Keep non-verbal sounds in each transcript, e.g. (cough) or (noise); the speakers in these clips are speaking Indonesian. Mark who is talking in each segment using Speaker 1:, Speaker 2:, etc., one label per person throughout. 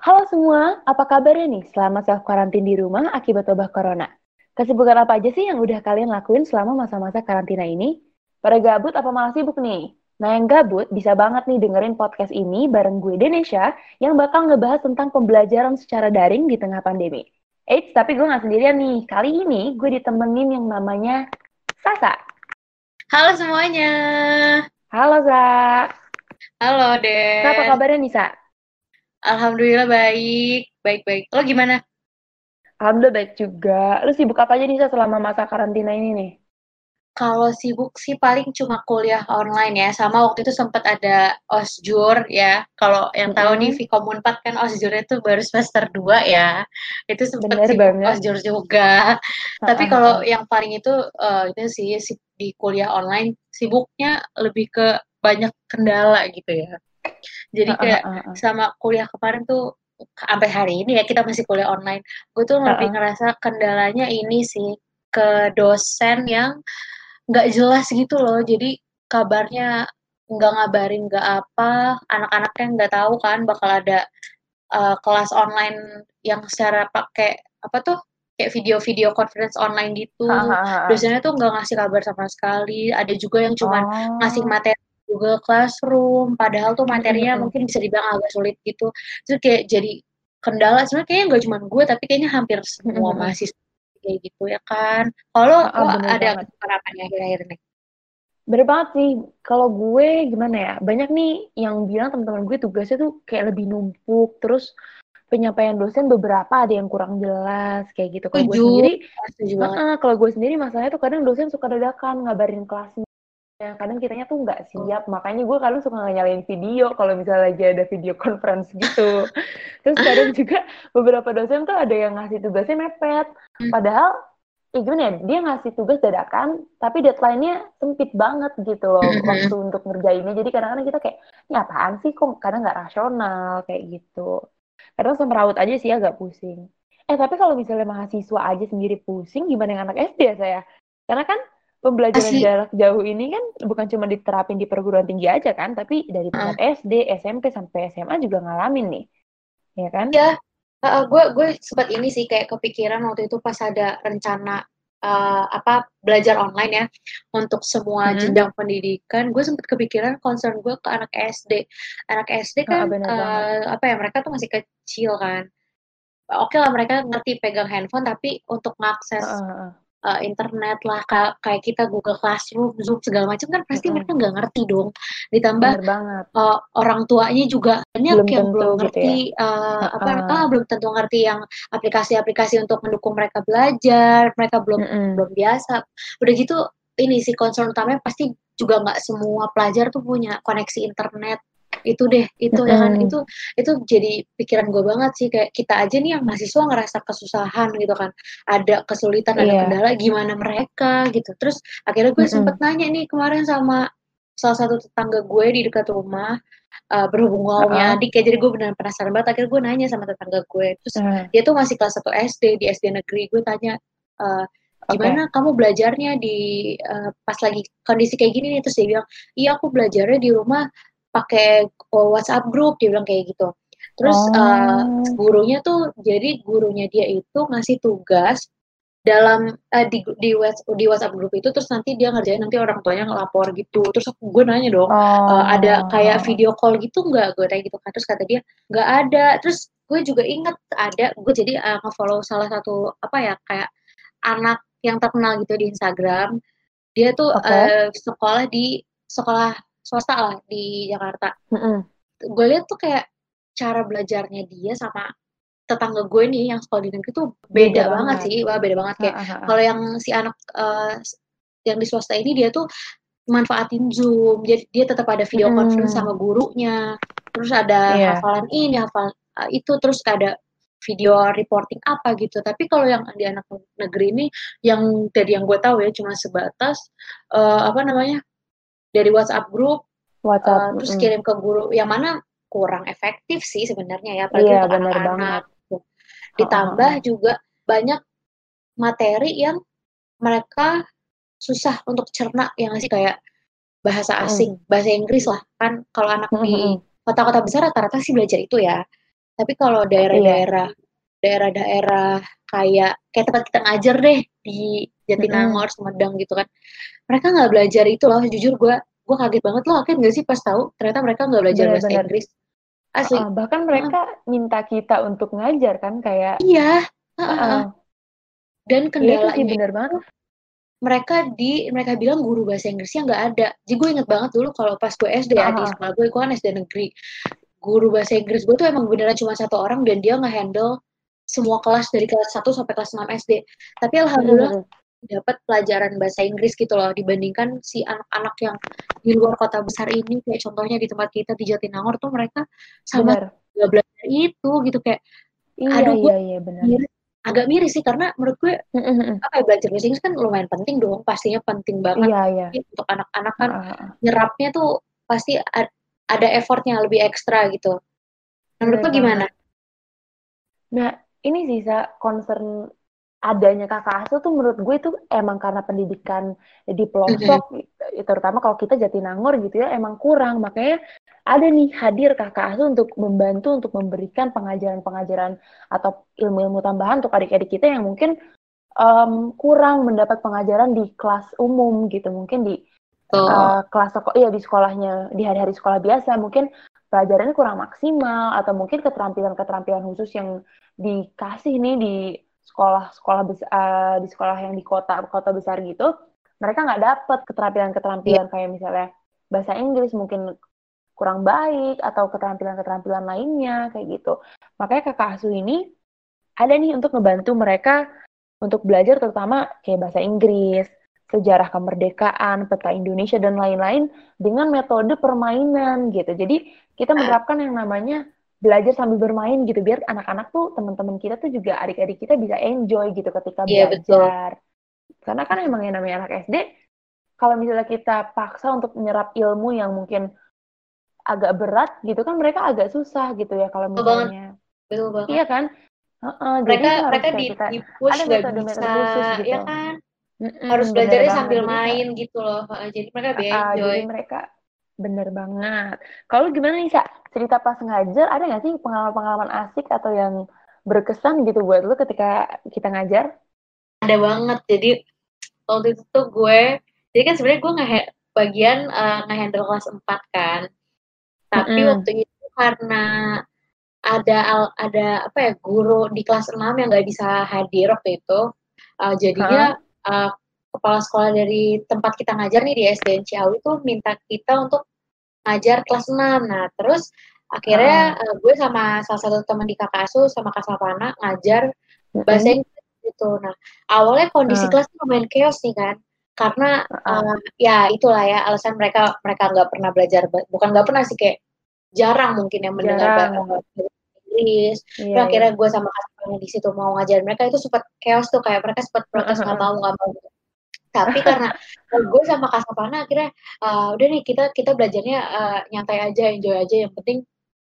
Speaker 1: Halo semua, apa kabarnya nih selama self karantin di rumah akibat wabah corona? Kesibukan apa aja sih yang udah kalian lakuin selama masa-masa karantina ini? Pada gabut apa malah sibuk nih? Nah yang gabut bisa banget nih dengerin podcast ini bareng gue Denesha yang bakal ngebahas tentang pembelajaran secara daring di tengah pandemi. Eits, tapi gue gak sendirian nih. Kali ini gue ditemenin yang namanya Sasa.
Speaker 2: Halo semuanya.
Speaker 1: Halo, Sa.
Speaker 2: Halo, Deh.
Speaker 1: Apa kabarnya nih, Sa?
Speaker 2: Alhamdulillah baik, baik-baik. Lo gimana?
Speaker 1: Alhamdulillah baik juga. Lu sibuk apa aja nih selama masa karantina ini nih?
Speaker 2: Kalau sibuk sih paling cuma kuliah online ya. Sama waktu itu sempat ada osjur ya. Kalau yang tahu mm -hmm. nih Vkom 4 kan osjur itu baru semester 2 ya. Itu sempat sibuk banget. osjur juga. (laughs) Tapi kalau yang paling itu uh, itu sih di kuliah online sibuknya lebih ke banyak kendala gitu ya. Jadi kayak uh, uh, uh, uh. sama kuliah kemarin tuh sampai hari ini ya kita masih kuliah online. Gue tuh lebih uh, uh. ngerasa kendalanya ini sih ke dosen yang nggak jelas gitu loh. Jadi kabarnya nggak ngabarin nggak apa, anak-anaknya nggak tahu kan bakal ada uh, kelas online yang secara pakai apa tuh kayak video-video conference online gitu. Dosennya tuh nggak ngasih kabar sama sekali. Ada juga yang cuma oh. ngasih materi Google Classroom, padahal tuh materinya hmm. mungkin bisa dibilang agak sulit gitu. Terus kayak jadi kendala sebenarnya kayaknya nggak cuma gue tapi kayaknya hampir semua mahasiswa kayak gitu ya kan. Kalau oh, lo ada harapan akhir-akhir ini?
Speaker 1: Bener banget sih. Kalau gue gimana ya? Banyak nih yang bilang teman-teman gue tugasnya tuh kayak lebih numpuk. Terus penyampaian dosen beberapa ada yang kurang jelas kayak gitu. Kalau gue sendiri, uh, kalau gue sendiri masalahnya tuh kadang dosen suka dadakan ngabarin kelasnya Ya, kadang kitanya tuh nggak siap, makanya gue kadang suka nyalain video kalau misalnya lagi ada video conference gitu. (laughs) Terus kadang juga beberapa dosen tuh ada yang ngasih tugasnya mepet, hmm. padahal ya gimana ya, dia ngasih tugas dadakan, tapi deadline-nya sempit banget gitu loh hmm, waktu untuk ngerjainnya. Jadi kadang-kadang kita kayak, ini apaan sih kok kadang nggak rasional kayak gitu. Kadang semeraut aja sih agak pusing. Eh tapi kalau misalnya mahasiswa aja sendiri pusing, gimana yang anak SD ya saya? Karena kan pembelajaran Asli. jarak jauh ini kan bukan cuma diterapin di perguruan tinggi aja kan, tapi dari tingkat uh. SD, SMP sampai SMA juga ngalamin nih, ya kan?
Speaker 2: Ya, uh, gue gue sempat ini sih kayak kepikiran waktu itu pas ada rencana uh, apa belajar online ya untuk semua hmm. jenjang pendidikan, gue sempat kepikiran concern gue ke anak SD. Anak SD kan uh, uh, apa ya mereka tuh masih kecil kan. Oke okay lah mereka ngerti pegang handphone, tapi untuk mengakses uh, uh uh, internet lah kayak kita Google Classroom, Zoom segala macam kan pasti mm -hmm. mereka nggak ngerti dong. Ditambah uh, orang tuanya juga banyak belum yang belum gitu ngerti ya? uh, apa uh. ah, belum tentu ngerti yang aplikasi-aplikasi untuk mendukung mereka belajar, mereka belum mm -hmm. belum biasa. Udah gitu ini sih concern utamanya pasti juga nggak semua pelajar tuh punya koneksi internet itu deh itu mm -hmm. ya kan itu itu jadi pikiran gue banget sih kayak kita aja nih yang mahasiswa ngerasa kesusahan gitu kan ada kesulitan yeah. ada iya. kendala gimana mereka gitu terus akhirnya gue mm -hmm. sempet nanya nih kemarin sama salah satu tetangga gue di dekat rumah uh, berhubung gue uh -huh. adik ya jadi gue benar penasaran banget akhirnya gue nanya sama tetangga gue terus uh -huh. dia tuh masih kelas 1 SD di SD negeri gue tanya uh, gimana okay. kamu belajarnya di uh, pas lagi kondisi kayak gini nih terus dia bilang iya aku belajarnya di rumah pakai WhatsApp grup dia bilang kayak gitu terus oh. uh, gurunya tuh jadi gurunya dia itu ngasih tugas dalam uh, di di di WhatsApp grup itu terus nanti dia ngerjain nanti orang tuanya ngelapor gitu terus aku gue nanya dong oh. uh, ada kayak video call gitu nggak gue tanya gitu kan terus kata dia nggak ada terus gue juga inget ada gue jadi uh, ngefollow salah satu apa ya kayak anak yang terkenal gitu di Instagram dia tuh okay. uh, sekolah di sekolah swasta lah di Jakarta. Mm-hmm. Gue lihat tuh kayak cara belajarnya dia sama tetangga gue nih yang sekolah di negeri tuh beda, beda banget sih, wah beda banget kayak kalau yang si anak uh, yang di swasta ini dia tuh manfaatin Zoom, jadi dia tetap ada video mm. conference sama gurunya, terus ada yeah. hafalan ini, hafal uh, itu, terus ada video reporting apa gitu. Tapi kalau yang di anak negeri ini, yang dari yang gue tahu ya cuma sebatas uh, apa namanya dari WhatsApp grup WhatsApp, uh, terus mm. kirim ke guru yang mana kurang efektif sih sebenarnya ya apalagi iya, untuk anak-anak gitu. ditambah uh, juga banyak materi yang mereka susah untuk cerna yang sih kayak bahasa asing mm. bahasa Inggris lah kan kalau anak mm -hmm. di kota-kota besar rata-rata sih belajar itu ya Tapi kalau daerah-daerah daerah-daerah kayak kayak tempat kita ngajar deh di Jatinangor, mm -hmm. Sumedang gitu kan. Mereka nggak belajar itu loh, jujur gue gue kaget banget loh, kaget gak sih pas tahu ternyata mereka nggak belajar bener, bahasa bener. Inggris.
Speaker 1: Asli. Uh, bahkan mereka uh. minta kita untuk ngajar kan kayak.
Speaker 2: Iya. Uh, uh, uh. Dan iya, kendalanya
Speaker 1: sih bener banget.
Speaker 2: Mereka di mereka bilang guru bahasa Inggrisnya nggak ada. Jadi gue inget banget dulu kalau pas gue SD uh. ya di sekolah gue, gue kan SD negeri. Guru bahasa Inggris gue tuh emang beneran cuma satu orang dan dia nge-handle semua kelas dari kelas 1 sampai kelas 6 SD. Tapi alhamdulillah dapat pelajaran bahasa Inggris gitu loh dibandingkan si anak-anak yang di luar kota besar ini kayak contohnya di tempat kita di Jatinangor tuh mereka sangat gak belajar itu gitu kayak
Speaker 1: iya, aduh gue iya, iya.
Speaker 2: Miris, agak miris sih karena menurut gue apa ya belajar bahasa Inggris kan lumayan penting dong pastinya penting banget
Speaker 1: iya, iya.
Speaker 2: untuk anak-anak kan uh. nyerapnya tuh pasti ada effortnya lebih ekstra gitu menurut lo gimana?
Speaker 1: Nah ini sih concern adanya kakak asuh tuh menurut gue itu emang karena pendidikan di pelosok mm-hmm. terutama kalau kita Jatinangor gitu ya emang kurang makanya ada nih hadir kakak asuh untuk membantu untuk memberikan pengajaran-pengajaran atau ilmu-ilmu tambahan untuk adik-adik kita yang mungkin um, kurang mendapat pengajaran di kelas umum gitu mungkin di oh. uh, kelas sekolah ya di sekolahnya di hari-hari sekolah biasa mungkin pelajarannya kurang maksimal atau mungkin keterampilan-keterampilan khusus yang dikasih nih di sekolah-sekolah besar uh, di sekolah yang di kota kota besar gitu mereka nggak dapet keterampilan-keterampilan yeah. kayak misalnya bahasa Inggris mungkin kurang baik atau keterampilan-keterampilan lainnya kayak gitu makanya kakak asuh ini ada nih untuk ngebantu mereka untuk belajar terutama kayak bahasa Inggris sejarah kemerdekaan peta Indonesia dan lain-lain dengan metode permainan gitu jadi kita menerapkan yang namanya belajar sambil bermain gitu biar anak-anak tuh teman-teman kita tuh juga adik-adik kita bisa enjoy gitu ketika yeah, belajar. Betul. Karena kan emang yang namanya anak SD kalau misalnya kita paksa untuk menyerap ilmu yang mungkin agak berat gitu kan mereka agak susah gitu ya kalau misalnya.
Speaker 2: Betul banget.
Speaker 1: Iya kan? Uh -uh,
Speaker 2: mereka jadi mereka di, kita, di push ada metode-metode khusus gitu. Ya kan? Mm -mm, harus belajarnya sambil main gitu loh. Jadi mereka uh, uh, enjoy.
Speaker 1: Jadi mereka Bener banget. Kalau gimana nih, Sa? Cerita pas ngajar, ada nggak sih pengalaman-pengalaman asik atau yang berkesan gitu buat lu ketika kita ngajar?
Speaker 2: Ada banget. Jadi, waktu itu tuh gue, jadi kan sebenarnya gue nge bagian uh, nge-handle kelas 4 kan. Tapi mm -hmm. waktu itu karena ada ada apa ya guru di kelas 6 yang nggak bisa hadir waktu itu uh, jadinya huh? Uh, kepala sekolah dari tempat kita ngajar nih di SDN Ciawi tuh minta kita untuk ngajar kelas 6. Nah, terus akhirnya uh. uh, gue sama salah satu teman di kakak asuh sama Kak Sapana ngajar bahasa Inggris gitu. Nah, awalnya kondisi uh. kelas lumayan chaos nih kan. Karena uh, ya itulah ya alasan mereka mereka nggak pernah belajar bukan nggak pernah sih kayak jarang mungkin yang mendengar bahasa Inggris. Iya, Terus akhirnya iya. gue sama Sapana di situ mau ngajar mereka itu sempat chaos tuh kayak mereka sempat protes nggak mau nggak mau. Tapi karena gue sama Kak Sapana akhirnya uh, udah nih kita kita belajarnya uh, nyantai aja enjoy aja. Yang penting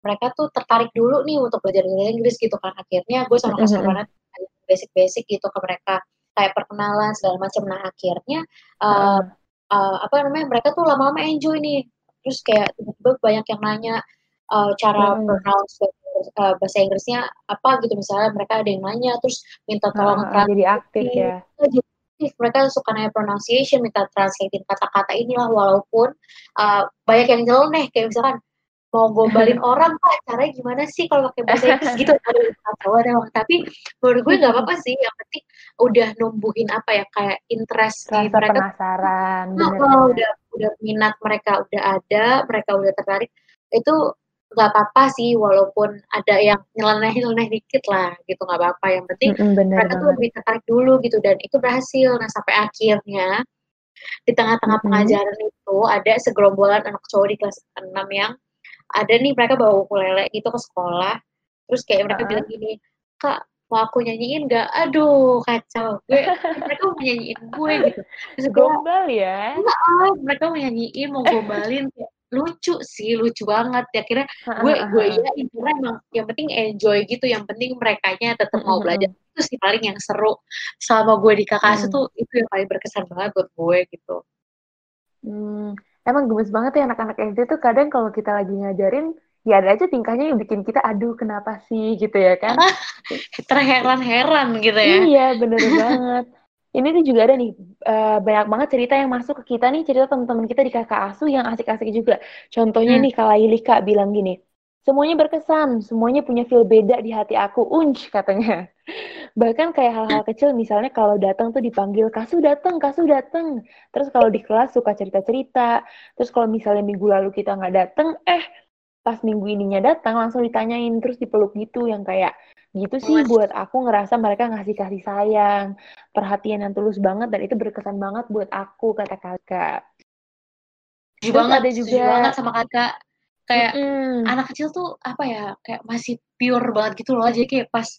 Speaker 2: mereka tuh tertarik dulu nih untuk belajar bahasa Inggris gitu kan. Akhirnya gue sama Kak Sapana basic-basic gitu ke mereka. Kayak perkenalan segala macam. Nah akhirnya uh, uh, apa namanya mereka tuh lama-lama enjoy nih. Terus kayak tiba-tiba banyak yang nanya uh, cara hmm. pronounce uh, bahasa Inggrisnya apa gitu misalnya mereka ada yang nanya terus minta tolong
Speaker 1: uh, jadi aktif ya.
Speaker 2: Jadi mereka suka nanya pronunciation minta translatein kata-kata inilah walaupun uh, banyak yang nyeleneh. Kayak misalkan mau gombalin (laughs) orang pak caranya gimana sih kalau pakai bahasa Inggris? Gitu. Tapi menurut gue nggak apa-apa sih yang penting udah numbuhin apa ya kayak interest
Speaker 1: Rasa mereka. penasaran
Speaker 2: oh, udah udah minat mereka udah ada mereka udah tertarik. Itu nggak apa-apa sih walaupun ada yang nyeleneh-nyeleneh dikit lah gitu nggak apa-apa. Yang penting mm -hmm, mereka tuh lebih tertarik dulu gitu dan itu berhasil. Nah sampai akhirnya di tengah-tengah mm -hmm. pengajaran itu ada segerombolan anak cowok di kelas 6 yang ada nih mereka bawa ukulele gitu ke sekolah. Terus kayak mereka uh bilang gini kak mau aku nyanyiin gak? Aduh kacau gue (laughs) mereka mau nyanyiin gue gitu.
Speaker 1: Terus gombal ya.
Speaker 2: Iya, mereka mau nyanyiin mau gombalin kayak lucu sih lucu banget. Ya kira gue gue ya karena emang yang penting enjoy gitu yang penting mereka nya tetap mau belajar itu sih paling yang seru selama gue di kakak hmm. tuh itu yang paling berkesan banget buat gue gitu.
Speaker 1: Hmm, emang gemes banget ya anak-anak SD tuh kadang kalau kita lagi ngajarin ya ada aja tingkahnya yang bikin kita aduh kenapa sih? gitu ya kan. (laughs)
Speaker 2: Terheran-heran gitu ya.
Speaker 1: Iya bener banget ini tuh juga ada nih uh, banyak banget cerita yang masuk ke kita nih cerita teman-teman kita di kakak asuh yang asik-asik juga. Contohnya hmm. nih Kak bilang gini semuanya berkesan semuanya punya feel beda di hati aku unj katanya. (laughs) Bahkan kayak hal-hal kecil misalnya kalau datang tuh dipanggil kasu datang kasu datang. Terus kalau di kelas suka cerita-cerita. Terus kalau misalnya minggu lalu kita nggak datang eh pas minggu ininya datang langsung ditanyain terus dipeluk gitu yang kayak gitu sih buat aku ngerasa mereka ngasih kasih sayang perhatian yang tulus banget dan itu berkesan banget buat aku kata kakak.
Speaker 2: Terus banget, ada juga banget sama kakak. Kayak mm -hmm. anak kecil tuh apa ya kayak masih pure banget gitu loh. Jadi kayak pas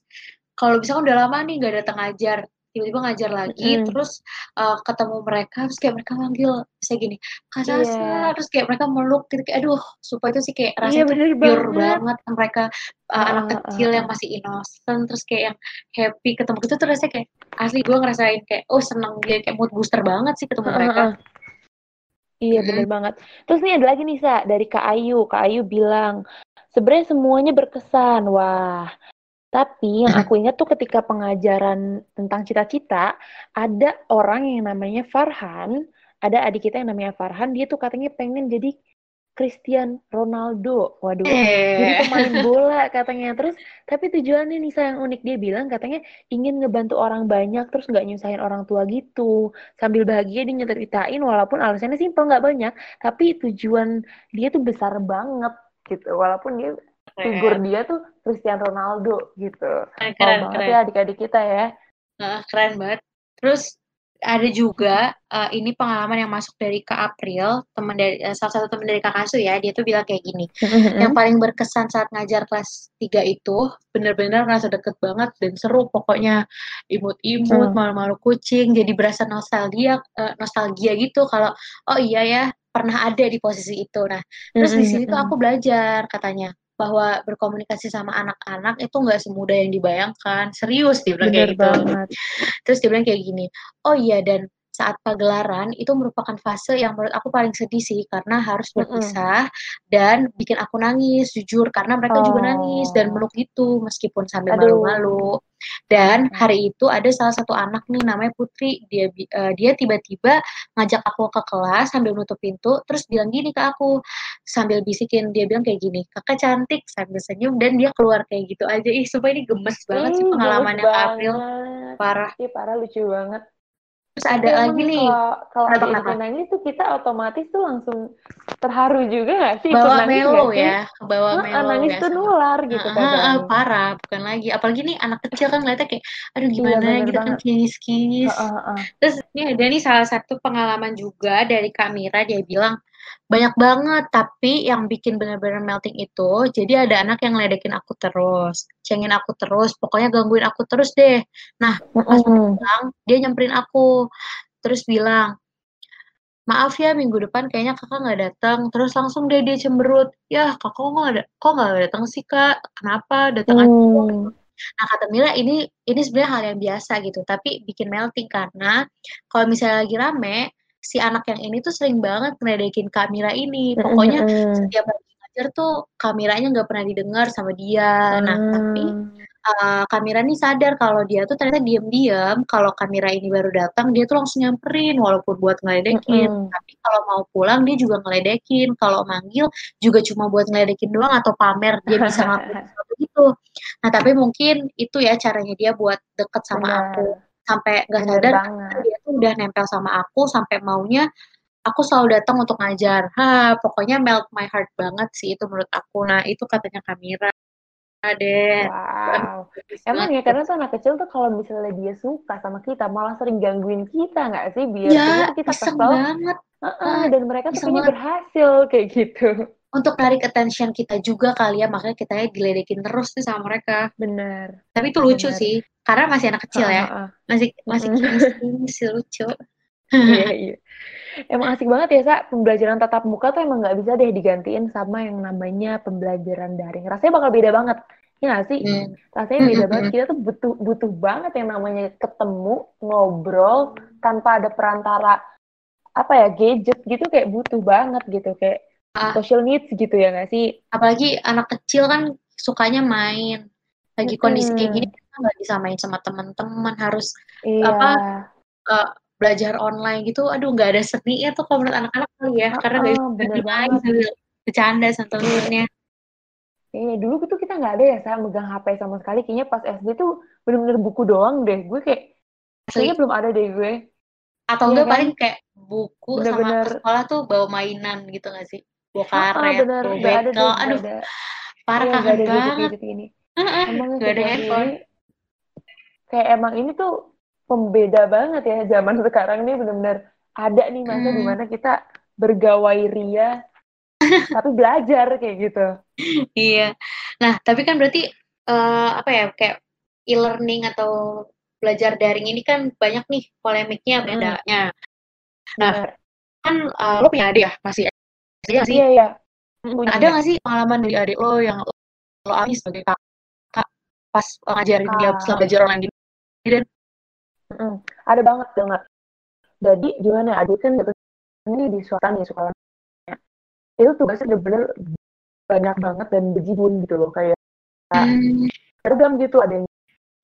Speaker 2: kalau misalkan udah lama nih gak datang ngajar tiba-tiba ngajar lagi mm. terus uh, ketemu mereka terus kayak mereka manggil bisa gini kak Sasa yeah. terus kayak mereka meluk gitu kayak aduh supaya itu sih kayak iya, rasanya yeah, pure banget, banget mereka uh, uh, anak kecil uh, yang masih innocent terus kayak yang happy ketemu gitu tuh rasanya kayak asli gue ngerasain kayak oh seneng dia kayak mood booster banget sih ketemu uh, mereka uh,
Speaker 1: Iya bener banget. Terus nih ada lagi nih Sa dari Kak Ayu. Kak Ayu bilang sebenarnya semuanya berkesan. Wah tapi yang aku ingat tuh ketika pengajaran tentang cita-cita, ada orang yang namanya Farhan, ada adik kita yang namanya Farhan, dia tuh katanya pengen jadi Cristian Ronaldo. Waduh, eh. jadi pemain (laughs) bola katanya. Terus, tapi tujuannya nih sayang unik dia bilang katanya ingin ngebantu orang banyak, terus nggak nyusahin orang tua gitu. Sambil bahagia dia nyeritain, walaupun alasannya simpel nggak banyak, tapi tujuan dia tuh besar banget gitu. Walaupun dia figur dia tuh Cristiano Ronaldo gitu.
Speaker 2: Keren, keren,
Speaker 1: banget ya adik-adik kita ya.
Speaker 2: Uh, keren banget. Terus ada juga uh, ini pengalaman yang masuk dari Kak April, teman dari uh, salah satu teman dari Kak Kasu ya, dia tuh bilang kayak gini. Mm-hmm. Yang paling berkesan saat ngajar kelas 3 itu bener-bener ngerasa deket banget dan seru pokoknya imut-imut, mm. malu-malu kucing, jadi berasa nostalgia uh, nostalgia gitu kalau oh iya ya pernah ada di posisi itu. Nah, terus mm-hmm. di sini tuh aku belajar katanya bahwa berkomunikasi sama anak-anak itu nggak semudah yang dibayangkan. Serius dia bilang kayak gitu. Banget. Terus dia bilang kayak gini, oh iya dan saat pagelaran itu merupakan fase yang menurut aku paling sedih sih karena harus berpisah mm -hmm. dan bikin aku nangis jujur karena mereka oh. juga nangis dan meluk itu meskipun sambil malu-malu. Dan hari itu ada salah satu anak nih namanya Putri. Dia uh, dia tiba-tiba ngajak aku ke kelas sambil nutup pintu terus bilang gini ke aku sambil bisikin dia bilang kayak gini kakak cantik sambil senyum dan dia keluar kayak gitu aja. Ih supaya ini gemes banget sih pengalamannya April. parah.
Speaker 1: Ih, parah lucu banget
Speaker 2: Terus ada Tapi lagi nih.
Speaker 1: Kalau ada yang nangis tuh kita otomatis tuh langsung terharu juga gak sih?
Speaker 2: Bawa melo ya, bawa nah, melo.
Speaker 1: Nangis tuh nular gitu
Speaker 2: kan. Uh, parah, bukan lagi. Apalagi nih anak kecil kan ngeliatnya kayak, aduh iya, gimana iya, gitu kan kinis-kinis. Uh, uh, uh. Terus ini ada nih salah satu pengalaman juga dari Kak Mira, dia bilang, banyak banget tapi yang bikin benar-benar melting itu jadi ada anak yang ngeledekin aku terus cengin aku terus pokoknya gangguin aku terus deh. Nah pas mm pulang dia nyamperin aku terus bilang maaf ya minggu depan kayaknya kakak nggak datang. Terus langsung deh dia cemberut ya kakak kok nggak kok nggak datang sih kak? Kenapa? Datang aja. Mm. Nah kata Mila ini ini sebenarnya hal yang biasa gitu, tapi bikin melting karena kalau misalnya lagi rame, si anak yang ini tuh sering banget ngeledekin kamera ini. Pokoknya setiap lagi ngajar tuh kameranya nggak pernah didengar sama dia. Nah, tapi uh, kamera ini sadar kalau dia tuh ternyata diam-diam kalau kamera ini baru datang dia tuh langsung nyamperin walaupun buat ngeledekin. Mm -hmm. Tapi kalau mau pulang dia juga ngeledekin. Kalau manggil juga cuma buat ngeledekin doang atau pamer dia bisa (laughs) ngapain gitu. Nah, tapi mungkin itu ya caranya dia buat deket sama Benar. aku sampai nggak sadar dia tuh udah nempel sama aku sampai maunya aku selalu datang untuk ngajar. Ha, pokoknya melt my heart banget sih itu menurut aku. Nah, itu katanya Kamira. Deh.
Speaker 1: Wow. Emang ya karena tuh anak kecil tuh kalau misalnya dia suka sama kita malah sering gangguin kita nggak sih biar
Speaker 2: ya,
Speaker 1: kita
Speaker 2: kesel. banget.
Speaker 1: Uh -uh, dan mereka tuh berhasil kayak gitu.
Speaker 2: Untuk narik attention kita juga kali ya, makanya kita ya diledekin terus nih sama mereka.
Speaker 1: Bener.
Speaker 2: Tapi itu lucu Bener. sih karena masih anak kecil ya. Masih masih masih lucu. (laughs)
Speaker 1: Iya (laughs) iya. Emang asik banget ya sa. Pembelajaran tatap muka tuh emang nggak bisa deh digantiin sama yang namanya pembelajaran daring. Rasanya bakal beda banget. Ya gak sih? Hmm. rasanya beda banget. kita tuh butuh butuh banget yang namanya ketemu ngobrol tanpa ada perantara apa ya gadget gitu kayak butuh banget gitu. Kayak uh, social needs gitu ya nggak sih?
Speaker 2: Apalagi anak kecil kan sukanya main. Lagi hmm. kondisi kayak gini kan nggak bisa main sama teman-teman, harus iya. apa uh, belajar online gitu. Aduh nggak ada seninya tuh kalau menurut anak-anak kali ya, uh, karena nggak uh, bisa main bercanda sama temen-temennya.
Speaker 1: Iya, dulu tuh kita nggak ada ya, saya megang HP sama sekali. Kayaknya pas SD tuh bener-bener buku doang deh. Gue kayak, kayaknya belum ada deh gue.
Speaker 2: Atau iya enggak kan? paling kayak buku bener -bener. sama sekolah tuh bawa mainan gitu gak sih? Bawa karet, oh, bener. bawa bekel. Aduh, ada. parah iya, kangen banget. Gitu,
Speaker 1: gini. Emang gak ada handphone. kayak emang ini tuh pembeda banget ya zaman (laughs) sekarang nih bener-bener ada nih masa hmm. di mana kita bergawai ria (laughs) tapi belajar kayak gitu.
Speaker 2: iya. Nah, tapi kan berarti uh, apa ya kayak e-learning atau belajar daring ini kan banyak nih polemiknya hmm. bedanya. Nah, kan uh, lo punya adik ya masih
Speaker 1: Iya sih. Iya, iya.
Speaker 2: Nah, ada nggak sih pengalaman dari adik lo yang lo alami sebagai kakak pas ngajarin dia selama belajar online gini? Dan
Speaker 1: mm, ada banget banget. Jadi gimana adik kan ini di suatu nih sekolah itu tugasnya bener-bener banyak banget dan bejibun gitu loh kayak hmm. beragam gitu ada yang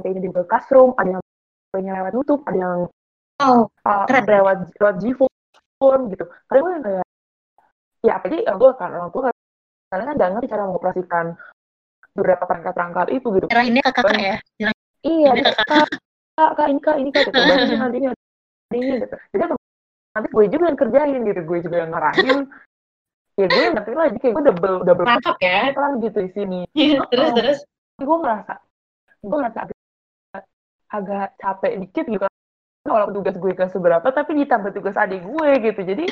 Speaker 1: ini di Google Classroom ada yang punya lewat YouTube ada yang oh, uh, lewat lewat Gphone gitu karena gue kayak ya apa sih gue kan orang tua kalian kan nggak ngerti cara mengoperasikan beberapa perangkat-perangkat itu gitu.
Speaker 2: ini ke kakak ya?
Speaker 1: Iya, ini kakak. Kak, ini kak, ini kak, gitu. nanti ini, ini, gitu. Jadi nanti gue juga yang kerjain gitu, gue juga yang ngarahin, ya gue ngerti lagi kayak gue double double
Speaker 2: Mantap ya
Speaker 1: kan gitu di sini
Speaker 2: iya, terus oh, terus
Speaker 1: gue ngerasa gue ngerasa agak, agak capek dikit gitu walaupun tugas gue ke seberapa tapi ditambah tugas adik gue gitu jadi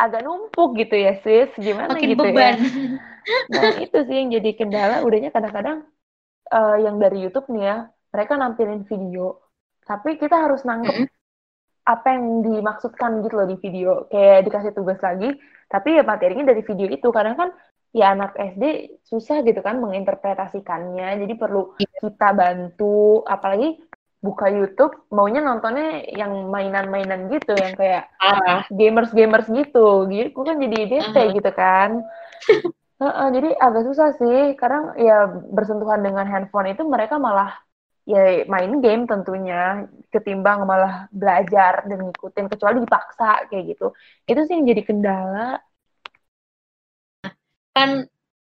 Speaker 1: agak numpuk gitu ya sis. Gimana Makin gitu ya? beban. ya (laughs) nah itu sih yang jadi kendala. Udahnya kadang-kadang uh, yang dari YouTube nih ya mereka nampilin video tapi kita harus nangkep mm -hmm apa yang dimaksudkan gitu loh di video. Kayak dikasih tugas lagi tapi ya materinya dari video itu. Kadang kan ya anak SD susah gitu kan menginterpretasikannya. Jadi perlu iya. kita bantu. Apalagi buka YouTube maunya nontonnya yang mainan-mainan gitu yang kayak gamers-gamers gitu. Gitu kan jadi DT uh gitu kan. Uh -uh, jadi agak susah sih. Kadang ya bersentuhan dengan handphone itu mereka malah ya main game tentunya ketimbang malah belajar dan ngikutin kecuali dipaksa kayak gitu. Itu sih yang jadi kendala.
Speaker 2: Kan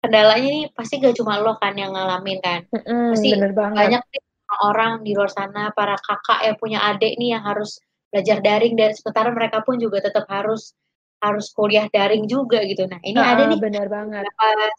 Speaker 2: kendalanya ini pasti gak cuma lo kan yang ngalamin kan.
Speaker 1: Mm, pasti bener banget.
Speaker 2: banyak nih orang di luar sana para kakak yang punya adik nih yang harus belajar daring dan sementara mereka pun juga tetap harus harus kuliah daring juga gitu. Nah, ini uh, ada nih
Speaker 1: benar banget.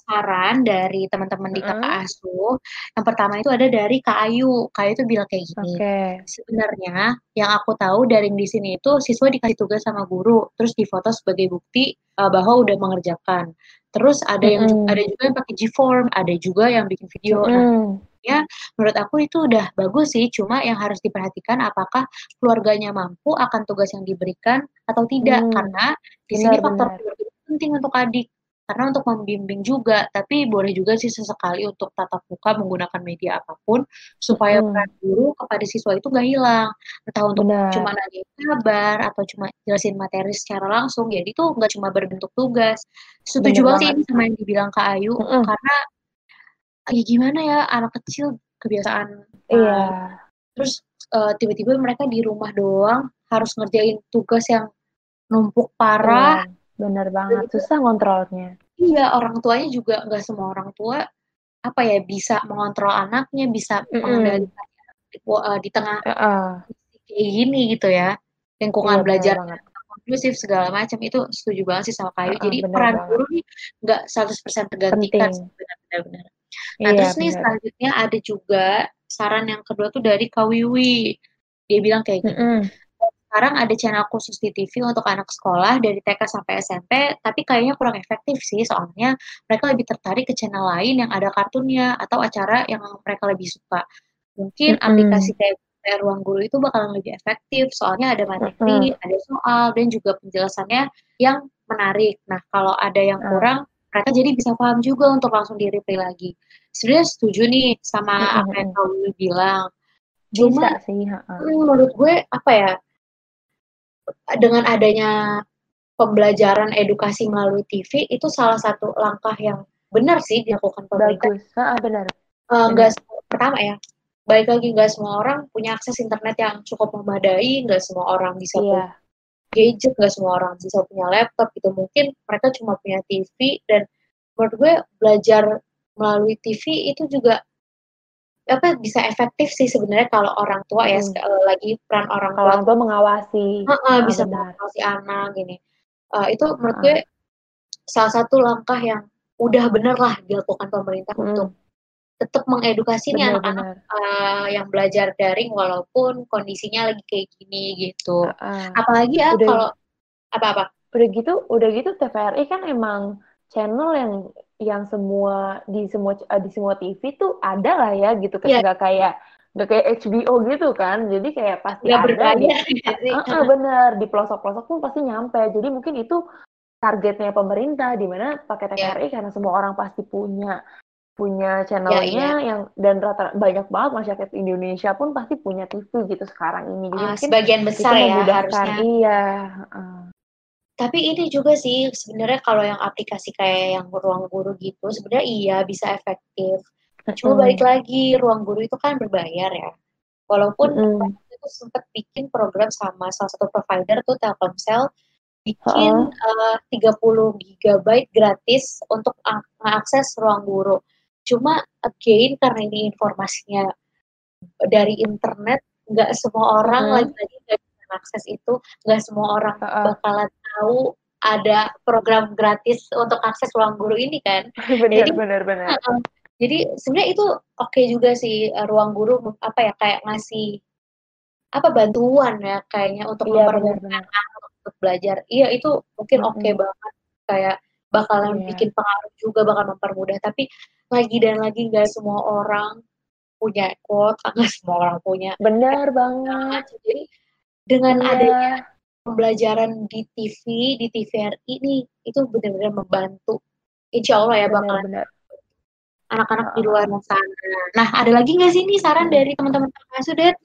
Speaker 2: saran dari teman-teman di kakak asuh. Yang pertama itu ada dari Kak Ayu. Kak Ayu tuh bilang kayak gini. Okay. Sebenarnya yang aku tahu daring di sini itu siswa dikasih tugas sama guru, terus difoto sebagai bukti uh, bahwa udah mengerjakan. Terus ada yang mm. ada juga yang pakai G-form, ada juga yang bikin video. Mm. Nah, ya menurut aku itu udah bagus sih cuma yang harus diperhatikan apakah keluarganya mampu akan tugas yang diberikan atau tidak hmm, karena di sini faktor keluarga penting untuk adik karena untuk membimbing juga tapi boleh juga sih sesekali untuk tatap muka menggunakan media apa pun supaya hmm. peran guru kepada siswa itu gak hilang. Entah untuk Benar. cuma nanya kabar atau cuma jelasin materi secara langsung jadi itu nggak cuma berbentuk tugas. Setuju banget sih sama yang dibilang Kak Ayu hmm. karena ya gimana ya anak kecil kebiasaan
Speaker 1: iya.
Speaker 2: uh, terus uh, tiba-tiba mereka di rumah doang harus ngerjain tugas yang numpuk parah.
Speaker 1: Iya, bener banget. Susah ngontrolnya
Speaker 2: iya orang tuanya juga nggak semua orang tua apa ya bisa mengontrol anaknya bisa mm -hmm. mengendalikan uh, di tengah uh -uh. kayak gini gitu ya lingkungan iya, belajar inklusif segala macam itu setuju banget sih sama kayu. Uh, Jadi peran guru nih nggak 100% tergantikan benar-benar. Nah, iya, terus nih selanjutnya ada juga saran yang kedua tuh dari Kawiwi. Dia bilang kayak gini. Mm -hmm. Sekarang ada channel khusus di TV untuk anak sekolah dari TK sampai SMP, tapi kayaknya kurang efektif sih soalnya mereka lebih tertarik ke channel lain yang ada kartunnya atau acara yang mereka lebih suka. Mungkin mm -hmm. aplikasi kayak ruang guru itu bakalan lebih efektif soalnya ada materi, mm -hmm. ada soal dan juga penjelasannya yang menarik. Nah, kalau ada yang kurang, mereka jadi bisa paham juga untuk langsung di replay lagi. Sebenarnya setuju nih sama mm -hmm. apa yang kamu bilang. Cuma sih, menurut gue apa ya dengan adanya pembelajaran edukasi melalui TV itu salah satu langkah yang benar sih dilakukan pemerintah.
Speaker 1: Bagus, ah, benar.
Speaker 2: Uh, enggak pertama ya, baik lagi nggak semua orang punya akses internet yang cukup memadai, nggak semua orang bisa yeah. punya gadget, nggak semua orang bisa punya laptop gitu. Mungkin mereka cuma punya TV dan menurut gue belajar melalui TV itu juga apa bisa efektif sih sebenarnya kalau orang tua ya hmm. lagi peran orang
Speaker 1: tua, orang tua mengawasi
Speaker 2: uh, uh, bisa mengawasi anak gini uh, itu menurut uh. gue salah satu langkah yang udah bener lah dilakukan pemerintah hmm. untuk tetap mengedukasi nih anak-anak uh, yang belajar daring walaupun kondisinya lagi kayak gini gitu. Uh, Apalagi ya kalau apa-apa.
Speaker 1: Udah gitu, udah gitu TVRI kan emang channel yang yang semua di semua di semua TV tuh ada lah ya gitu kan. Yeah. nggak kayak nggak kayak HBO gitu kan. Jadi kayak pasti
Speaker 2: gak ada
Speaker 1: ya, uh, uh, (laughs) bener. Di pelosok-pelosok pun pasti nyampe. Jadi mungkin itu targetnya pemerintah di mana pakai TVRI yeah. karena semua orang pasti punya punya channelnya yeah, yeah. yang dan rata banyak banget masyarakat Indonesia pun pasti punya TV gitu sekarang ini.
Speaker 2: Jadi uh, mungkin sebagian besar ya harusnya.
Speaker 1: Iya uh.
Speaker 2: Tapi ini juga sih sebenarnya kalau yang aplikasi kayak yang ruang guru gitu sebenarnya iya bisa efektif cuma balik lagi ruang guru itu kan berbayar ya walaupun mm. itu sempat bikin program sama salah satu provider tuh Telkomsel bikin uh. uh, 30 GB gratis untuk mengakses ruang guru Cuma again karena ini informasinya dari internet, nggak semua orang hmm. lagi-lagi nggak bisa akses itu, nggak semua orang uh-uh. bakalan tahu ada program gratis untuk akses ruang guru ini kan. (laughs)
Speaker 1: benar, jadi, benar, benar. Uh,
Speaker 2: jadi sebenarnya itu oke okay juga sih uh, ruang guru apa ya kayak ngasih apa bantuan ya kayaknya untuk iya, mempermudah untuk belajar. Iya itu mungkin oke okay hmm. banget kayak bakalan yeah. bikin pengaruh juga bakal mempermudah tapi lagi dan lagi nggak semua orang punya kuota nggak (laughs) semua orang punya
Speaker 1: benar (laughs) banget
Speaker 2: jadi dengan yeah. adanya pembelajaran di TV di TVRI ini itu benar-benar membantu Insya Allah ya bakalan anak-anak di luar sana. Nah, ada lagi nggak sih nih saran hmm. dari teman-teman Sudet?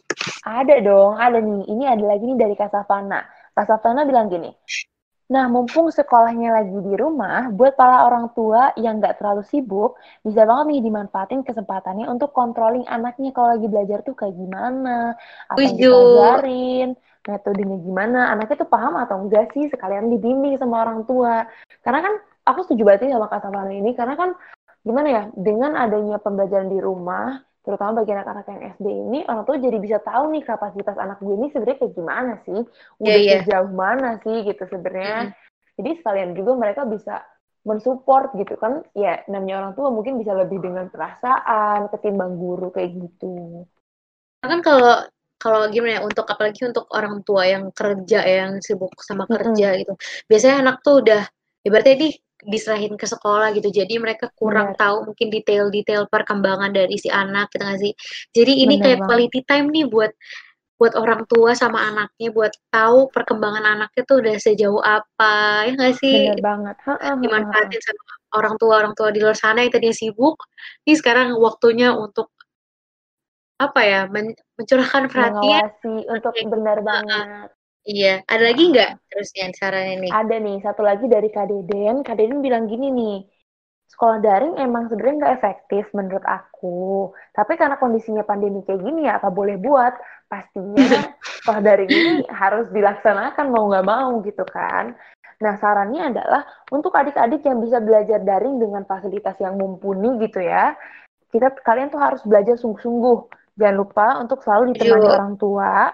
Speaker 1: Ada dong, ada nih. Ini ada lagi nih dari Kasavana. Kasavana bilang gini, Nah, mumpung sekolahnya lagi di rumah, buat para orang tua yang nggak terlalu sibuk, bisa banget nih dimanfaatin kesempatannya untuk controlling anaknya kalau lagi belajar tuh kayak gimana, apa yang dipelajarin, metodenya gimana, anaknya tuh paham atau enggak sih, sekalian dibimbing sama orang tua. Karena kan, aku setuju banget sama kata ini, karena kan, gimana ya, dengan adanya pembelajaran di rumah, terutama bagi anak-anak yang SD ini orang tua jadi bisa tahu nih kapasitas anak gue ini sebenarnya kayak gimana sih udah yeah, yeah. sejauh mana sih gitu sebenarnya mm -hmm. jadi sekalian juga mereka bisa mensupport gitu kan ya namanya orang tua mungkin bisa lebih dengan perasaan ketimbang guru kayak gitu
Speaker 2: kan kalau kalau gimana ya untuk apalagi untuk orang tua yang kerja yang sibuk sama kerja mm -hmm. gitu biasanya anak tuh udah ibaratnya di diserahin ke sekolah gitu jadi mereka kurang Bener. tahu mungkin detail-detail perkembangan dari si anak kita gitu nggak sih jadi ini Bener kayak banget. quality time nih buat buat orang tua sama anaknya buat tahu perkembangan anaknya tuh udah sejauh apa ya nggak sih
Speaker 1: Bener banget
Speaker 2: dimanfaatin sama orang tua orang tua di luar sana yang tadinya sibuk ini sekarang waktunya untuk apa ya men mencurahkan perhatian
Speaker 1: Mengawasi untuk benar banget
Speaker 2: Iya, ada lagi nggak terus yang saran ini?
Speaker 1: Ada nih, satu lagi dari Kak Deden. Kak Deden bilang gini nih, sekolah daring emang sebenarnya nggak efektif menurut aku. Tapi karena kondisinya pandemi kayak gini ya, apa boleh buat? Pastinya (laughs) sekolah daring ini harus dilaksanakan mau nggak mau gitu kan. Nah, sarannya adalah untuk adik-adik yang bisa belajar daring dengan fasilitas yang mumpuni gitu ya. Kita kalian tuh harus belajar sungguh-sungguh. Jangan lupa untuk selalu ditemani orang tua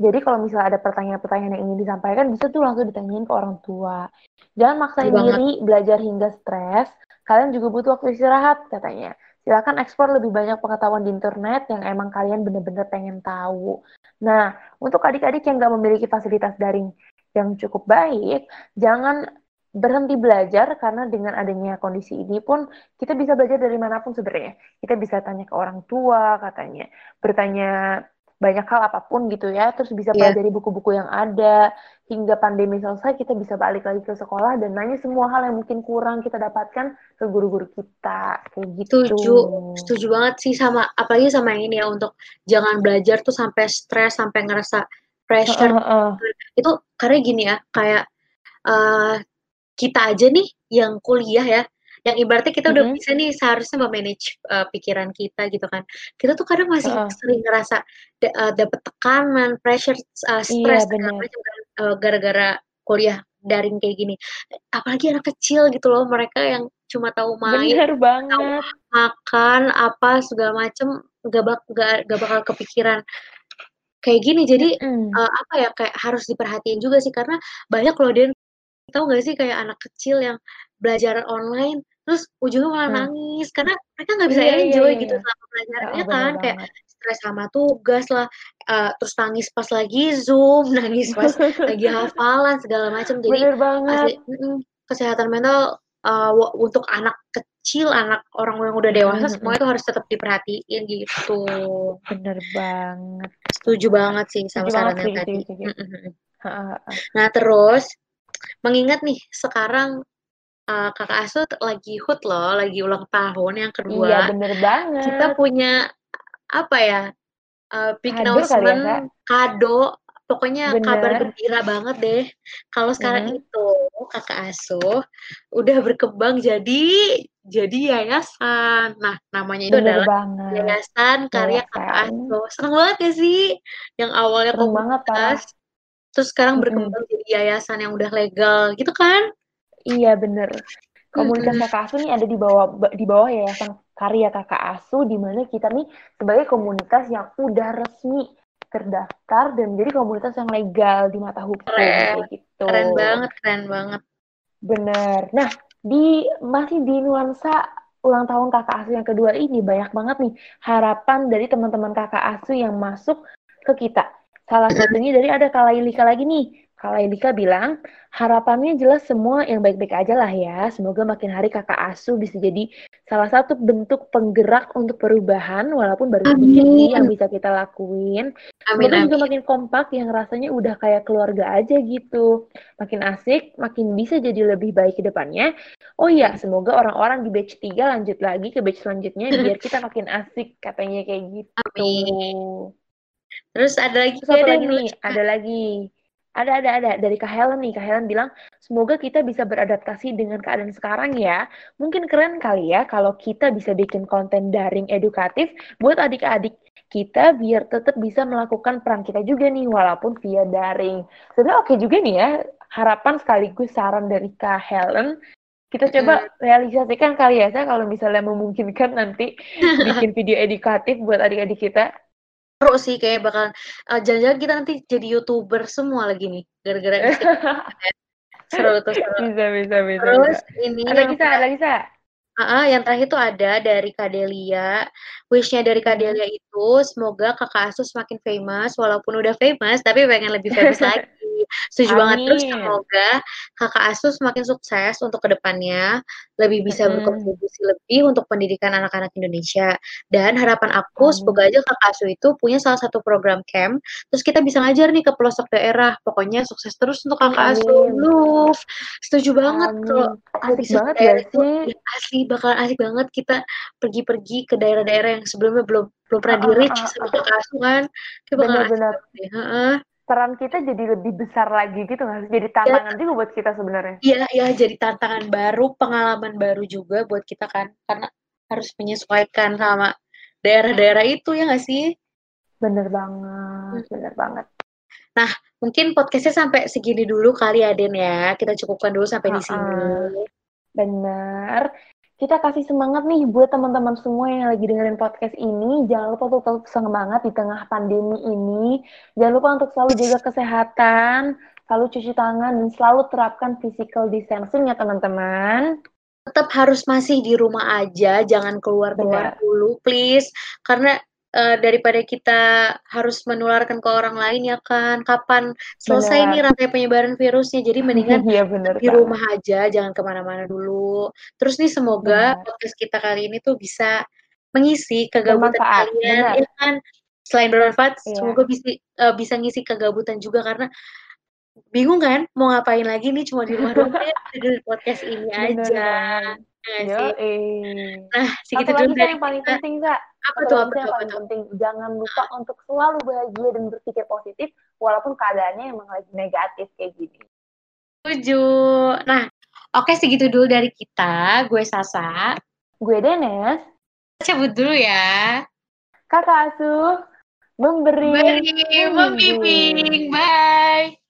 Speaker 1: jadi kalau misalnya ada pertanyaan-pertanyaan yang ingin disampaikan, bisa tuh langsung ditanyain ke orang tua. Jangan maksain diri belajar hingga stres. Kalian juga butuh waktu istirahat, katanya. Silakan ekspor lebih banyak pengetahuan di internet yang emang kalian bener-bener pengen tahu. Nah, untuk adik-adik yang nggak memiliki fasilitas daring yang cukup baik, jangan berhenti belajar karena dengan adanya kondisi ini pun kita bisa belajar dari mana pun sebenarnya. Kita bisa tanya ke orang tua katanya, bertanya banyak hal apa pun gitu ya, terus bisa yeah. pelajari buku-buku yang ada, hingga pandemi selesai kita bisa balik lagi ke sekolah dan nanya semua hal yang mungkin kurang kita dapatkan ke guru-guru kita, kayak gitu.
Speaker 2: Setuju, setuju banget sih sama, apalagi sama yang ini ya, untuk jangan belajar tuh sampai stres, sampai ngerasa pressure. Uh, uh, uh. Itu karena gini ya, kayak uh, kita aja nih yang kuliah ya, yang ibaratnya kita udah
Speaker 1: Mhm.
Speaker 2: bisa nih seharusnya me-manage, eee, pikiran kita gitu kan. Kita tuh kadang masih
Speaker 1: Heeh.
Speaker 2: sering ngerasa da eee, dapet tekanan, pressure, eee,
Speaker 1: Iya,
Speaker 2: stres segala
Speaker 1: bener.
Speaker 2: macam kan, eee, gara-gara kuliah daring kayak gini. Apalagi anak kecil gitu loh, mereka yang cuma tahu main,
Speaker 1: Bener
Speaker 2: tahu
Speaker 1: banget.
Speaker 2: makan, apa segala macem, nggak bak nggak nggak bakal kepikiran kayak gini. Jadi,
Speaker 1: Mhm.
Speaker 2: eee, apa ya, kayak harus diperhatiin juga sih karena banyak loh Den, tahu nggak sih kayak anak kecil yang belajar online, terus ujungnya malah
Speaker 1: Mmm.
Speaker 2: nangis karena mereka nggak bisa
Speaker 1: Iya iya
Speaker 2: enjoy
Speaker 1: iya
Speaker 2: gitu
Speaker 1: iya.
Speaker 2: selama pelajaran,
Speaker 1: Heeh,
Speaker 2: ya
Speaker 1: bener
Speaker 2: kan? Kayak stres sama tugas lah, eee, terus nangis pas lagi Zoom, (laughs) nangis pas lagi hafalan segala macem. Jadi
Speaker 1: Bener banget.
Speaker 2: asli kesehatan mental, wa untuk anak kecil, anak orang yang udah
Speaker 1: Mhm
Speaker 2: dewasa
Speaker 1: mhm.
Speaker 2: semuanya itu harus tetap diperhatiin gitu.
Speaker 1: Bener banget.
Speaker 2: Setuju banget sih sama saran yang tadi.
Speaker 1: heeh.
Speaker 2: Nah terus, mengingat nih sekarang, eee, kakak asuh lagi HUT loh, lagi ulang tahun yang
Speaker 1: Iya,
Speaker 2: kedua,
Speaker 1: bener
Speaker 2: kita
Speaker 1: banget.
Speaker 2: punya apa ya, eee, big
Speaker 1: Kado ya, Kak?
Speaker 2: announcement, kado, pokoknya kabar
Speaker 1: Bener.
Speaker 2: gembira banget deh. Kalau sekarang
Speaker 1: Mhm.
Speaker 2: itu kakak asuh udah berkembang jadi jadi yayasan. Nah, namanya itu
Speaker 1: Bener
Speaker 2: adalah
Speaker 1: banget.
Speaker 2: Yayasan Karya Kakak
Speaker 1: Yayasan.
Speaker 2: Asuh. Seneng banget gak sih? Yang awalnya
Speaker 1: Seneng banget,
Speaker 2: komunitas,
Speaker 1: parah.
Speaker 2: Terus sekarang
Speaker 1: Mhm.
Speaker 2: berkembang jadi yayasan yang udah legal, gitu kan?
Speaker 1: Iya, bener. Komunitas
Speaker 2: Mhm.
Speaker 1: Kakak Asuh nih ada di bawah ba di bawah Yayasan Karya Kakak Asuh, di mana kita nih sebagai komunitas yang udah resmi terdaftar dan menjadi komunitas yang legal di mata hukum,
Speaker 2: Keren.
Speaker 1: kayak gitu.
Speaker 2: Keren banget keren banget.
Speaker 1: Bener. Nah, di masih di nuansa ulang tahun Kakak Asuh yang kedua ini, banyak banget nih harapan dari teman-teman Kakak Asuh yang masuk ke kita. Salah satunya dari ada Kak Lailika lagi nih. Kak Lailika bilang, "Harapannya jelas semua yang baik-baik aja lah ya. Semoga makin hari Kakak Asuh bisa jadi salah satu bentuk penggerak untuk perubahan, walaupun baru sedikit sih yang
Speaker 2: Amin.
Speaker 1: bisa kita lakuin.
Speaker 2: Amin
Speaker 1: Semoga juga
Speaker 2: amin.
Speaker 1: makin kompak yang rasanya udah kayak keluarga aja gitu. Makin asik, makin bisa jadi lebih baik ke depannya. Oh iya, semoga orang-orang di batch 3 lanjut lagi ke batch selanjutnya biar kita makin asik," katanya kayak gitu.
Speaker 2: Amin. Terus ada lagi
Speaker 1: Terus lagi nih,
Speaker 2: lucu,
Speaker 1: ada lagi. Ada ada ada, dari Kak Helen nih. Kak Helen bilang, "Semoga kita bisa beradaptasi dengan keadaan sekarang ya. Mungkin keren kali ya kalau kita bisa bikin konten daring edukatif buat adik-adik kita biar tetap bisa melakukan peran kita juga nih walaupun via daring." Sebenarnya oke juga nih ya, harapan sekaligus saran dari Kak Helen. Kita coba realisasikan kali ya, Kak, kalau misalnya memungkinkan nanti (laughs) bikin video edukatif buat adik-adik kita.
Speaker 2: Seru sih kayaknya bakalan eee, jangan-jangan kita nanti jadi YouTuber semua lagi nih, gara-gara. (laughs) Seru tuh, seru.
Speaker 1: Bisa bisa bisa bisa.
Speaker 2: Terus ini
Speaker 1: Ada
Speaker 2: yang
Speaker 1: lagi, Kak, ada Kak?
Speaker 2: heeh, yang terakhir tuh ada dari Kak Delia. Wish-nya dari Kak
Speaker 1: Mhm.
Speaker 2: Delia itu semoga Kakak Asuh semakin famous, walaupun udah famous, tapi pengen lebih famous (laughs) lagi. Setuju banget. Terus
Speaker 1: Amin.
Speaker 2: semoga Kakak Asuh semakin sukses untuk ke depannya, lebih bisa
Speaker 1: Mhm.
Speaker 2: berkontribusi lebih untuk pendidikan anak-anak Indonesia. Dan harapan aku semoga
Speaker 1: Amin.
Speaker 2: aja Kakak Asuh itu punya salah satu program camp, terus kita bisa ngajar nih ke pelosok daerah. Pokoknya sukses terus untuk Kakak
Speaker 1: amin.
Speaker 2: Love. Setuju banget kalau
Speaker 1: Amin. Asik banget
Speaker 2: itu
Speaker 1: sih?
Speaker 2: ya asli bakalan asik banget kita pergi-pergi ke daerah-daerah yang sebelumnya belum belum pernah di-reach
Speaker 1: heeh
Speaker 2: sama. Kakak Asuh kan. Kayak bakalan
Speaker 1: Bener
Speaker 2: asik
Speaker 1: bener. Peran kita jadi lebih besar lagi gitu nggak? Jadi tantangan
Speaker 2: Kak.
Speaker 1: juga buat kita sebenarnya.
Speaker 2: Iya iya, jadi tantangan baru, pengalaman baru juga buat kita kan, karena harus menyesuaikan sama daerah-daerah itu, ya nggak sih?
Speaker 1: Bener banget
Speaker 2: Mhm.
Speaker 1: bener banget.
Speaker 2: Nah, mungkin podcast-nya sampai segini dulu kali ya, Den, ya. Kita cukupkan dulu sampai di
Speaker 1: Heeh.
Speaker 2: sini.
Speaker 1: Bener. Kita kasih semangat nih buat teman-teman semua yang lagi dengerin podcast ini. Jangan lupa untuk tetap semangat di tengah pandemi ini. Jangan lupa untuk selalu jaga kesehatan, selalu cuci tangan, dan selalu terapkan physical distancing ya, teman-teman.
Speaker 2: Tetap harus masih di rumah aja, jangan keluar-keluar
Speaker 1: Bener.
Speaker 2: dulu, please. Karena, eee, daripada kita harus menularkan ke orang lain ya kan, kapan selesai nih
Speaker 1: Bener.
Speaker 2: rantai penyebaran virusnya. Jadi mendingan (laughs)
Speaker 1: Iya,
Speaker 2: tetap
Speaker 1: bener
Speaker 2: di rumah aja, jangan ke mana-mana dulu. Terus nih semoga
Speaker 1: Bener.
Speaker 2: podcast kita kali ini tuh bisa mengisi kegabutan
Speaker 1: Bermanfaat,
Speaker 2: kalian, ya
Speaker 1: bener.
Speaker 2: kan? Selain bermanfaat,
Speaker 1: Iya.
Speaker 2: semoga bisi eee, bisa ngisi kegabutan juga karena bingung kan mau ngapain lagi nih, cuma di rumah doang, ya dengerin podcast ini (laughs)
Speaker 1: Bener
Speaker 2: aja,
Speaker 1: banget.
Speaker 2: ya nggak sih? Nah, segitu dulu dari
Speaker 1: yang paling penting, Kak
Speaker 2: apa tuh apa tuh
Speaker 1: paling penting jangan lupa untuk selalu bahagia dan berpikir positif walaupun keadaannya emang lagi negatif kayak gini.
Speaker 2: Setuju. Nah oke segitu dulu dari kita. Gue Sasa.
Speaker 1: Gue Denes.
Speaker 2: Cabut dulu ya.
Speaker 1: Kakak asuh memberi,
Speaker 2: memberi. Bye.